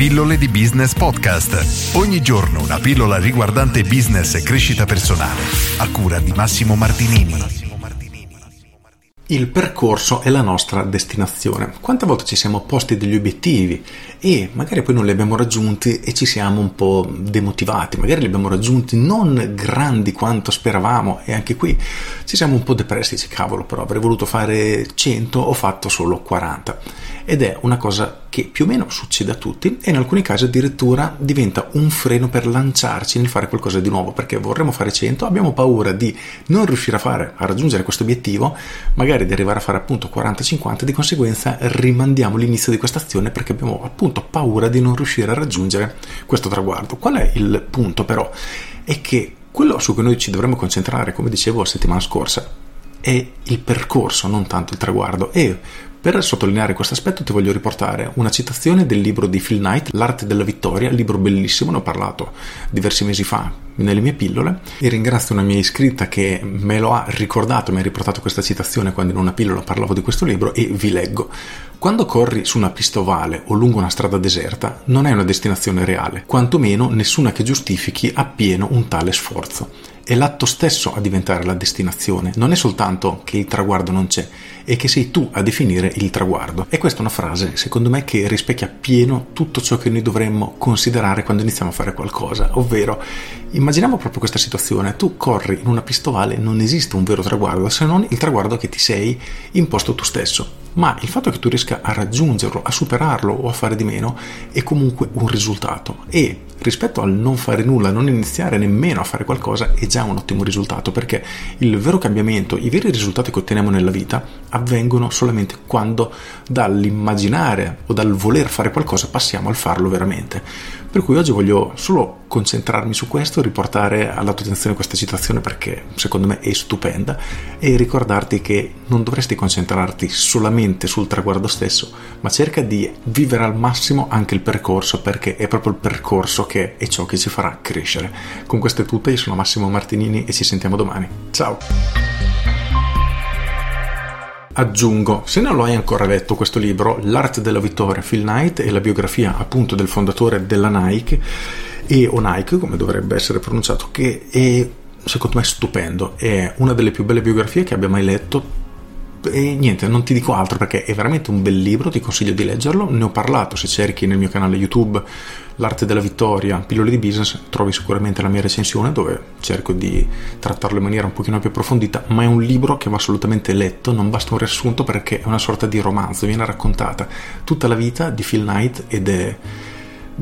Pillole di Business Podcast. Ogni giorno una pillola riguardante business e crescita personale. A cura di Massimo Martinini. Il percorso è la nostra destinazione. Quante volte ci siamo posti degli obiettivi e magari poi non li abbiamo raggiunti e ci siamo un po' demotivati, magari li abbiamo raggiunti non grandi quanto speravamo e anche qui ci siamo un po' depressi, dice cavolo però avrei voluto fare 100, ho fatto solo 40 ed è una cosa che più o meno succede a tutti e in alcuni casi addirittura diventa un freno per lanciarci nel fare qualcosa di nuovo perché vorremmo fare 100, abbiamo paura di non riuscire a fare, a raggiungere questo obiettivo, magari di arrivare a fare appunto 40-50, di conseguenza rimandiamo l'inizio di questa azione perché abbiamo appunto paura di non riuscire a raggiungere questo traguardo. Qual è il punto però? È che quello su cui noi ci dovremmo concentrare, come dicevo la settimana scorsa, è il percorso, non tanto il traguardo. E per sottolineare questo aspetto ti voglio riportare una citazione del libro di Phil Knight, L'arte della vittoria, libro bellissimo, ne ho parlato diversi mesi fa nelle mie pillole e ringrazio una mia iscritta che me lo ha ricordato, mi ha riportato questa citazione quando in una pillola parlavo di questo libro e vi leggo. Quando corri su una pista ovale o lungo una strada deserta non è una destinazione reale, quantomeno nessuna che giustifichi appieno un tale sforzo. È l'atto stesso a diventare la destinazione, non è soltanto che il traguardo non c'è, è che sei tu a definire il traguardo. E questa è una frase, secondo me, che rispecchia pieno tutto ciò che noi dovremmo considerare quando iniziamo a fare qualcosa, ovvero immaginiamo proprio questa situazione, tu corri in una pista ovale, non esiste un vero traguardo se non il traguardo che ti sei imposto tu stesso. Ma il fatto che tu riesca a raggiungerlo, a superarlo o a fare di meno è comunque un risultato. E rispetto al non fare nulla, non iniziare nemmeno a fare qualcosa è già un ottimo risultato perché il vero cambiamento, i veri risultati che otteniamo nella vita avvengono solamente quando dall'immaginare o dal voler fare qualcosa passiamo al farlo veramente. Per cui oggi voglio solo concentrarmi su questo, riportare alla tua attenzione questa citazione perché secondo me è stupenda e ricordarti che non dovresti concentrarti solamente sul traguardo stesso, ma cerca di vivere al massimo anche il percorso perché è proprio il percorso che è ciò che ci farà crescere. Con questo è tutto, io sono Massimo Martinini e ci sentiamo domani. Ciao! Aggiungo, se non lo hai ancora letto questo libro, L'arte della vittoria, Phil Knight e la biografia appunto del fondatore della Nike e o Nike, come dovrebbe essere pronunciato, che è secondo me stupendo, è una delle più belle biografie che abbia mai letto e niente, non ti dico altro perché è veramente un bel libro, ti consiglio di leggerlo. Ne ho parlato se cerchi nel mio canale YouTube L'arte della vittoria, pillole di business, trovi sicuramente la mia recensione dove cerco di trattarlo in maniera un pochino più approfondita, ma è un libro che va assolutamente letto, non basta un riassunto perché è una sorta di romanzo, viene raccontata tutta la vita di Phil Knight ed è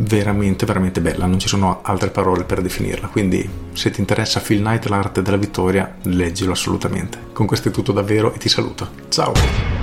veramente veramente bella, non ci sono altre parole per definirla, quindi se ti interessa Phil Knight l'arte della vittoria, leggilo assolutamente. Con questo è tutto davvero e ti saluto. Ciao!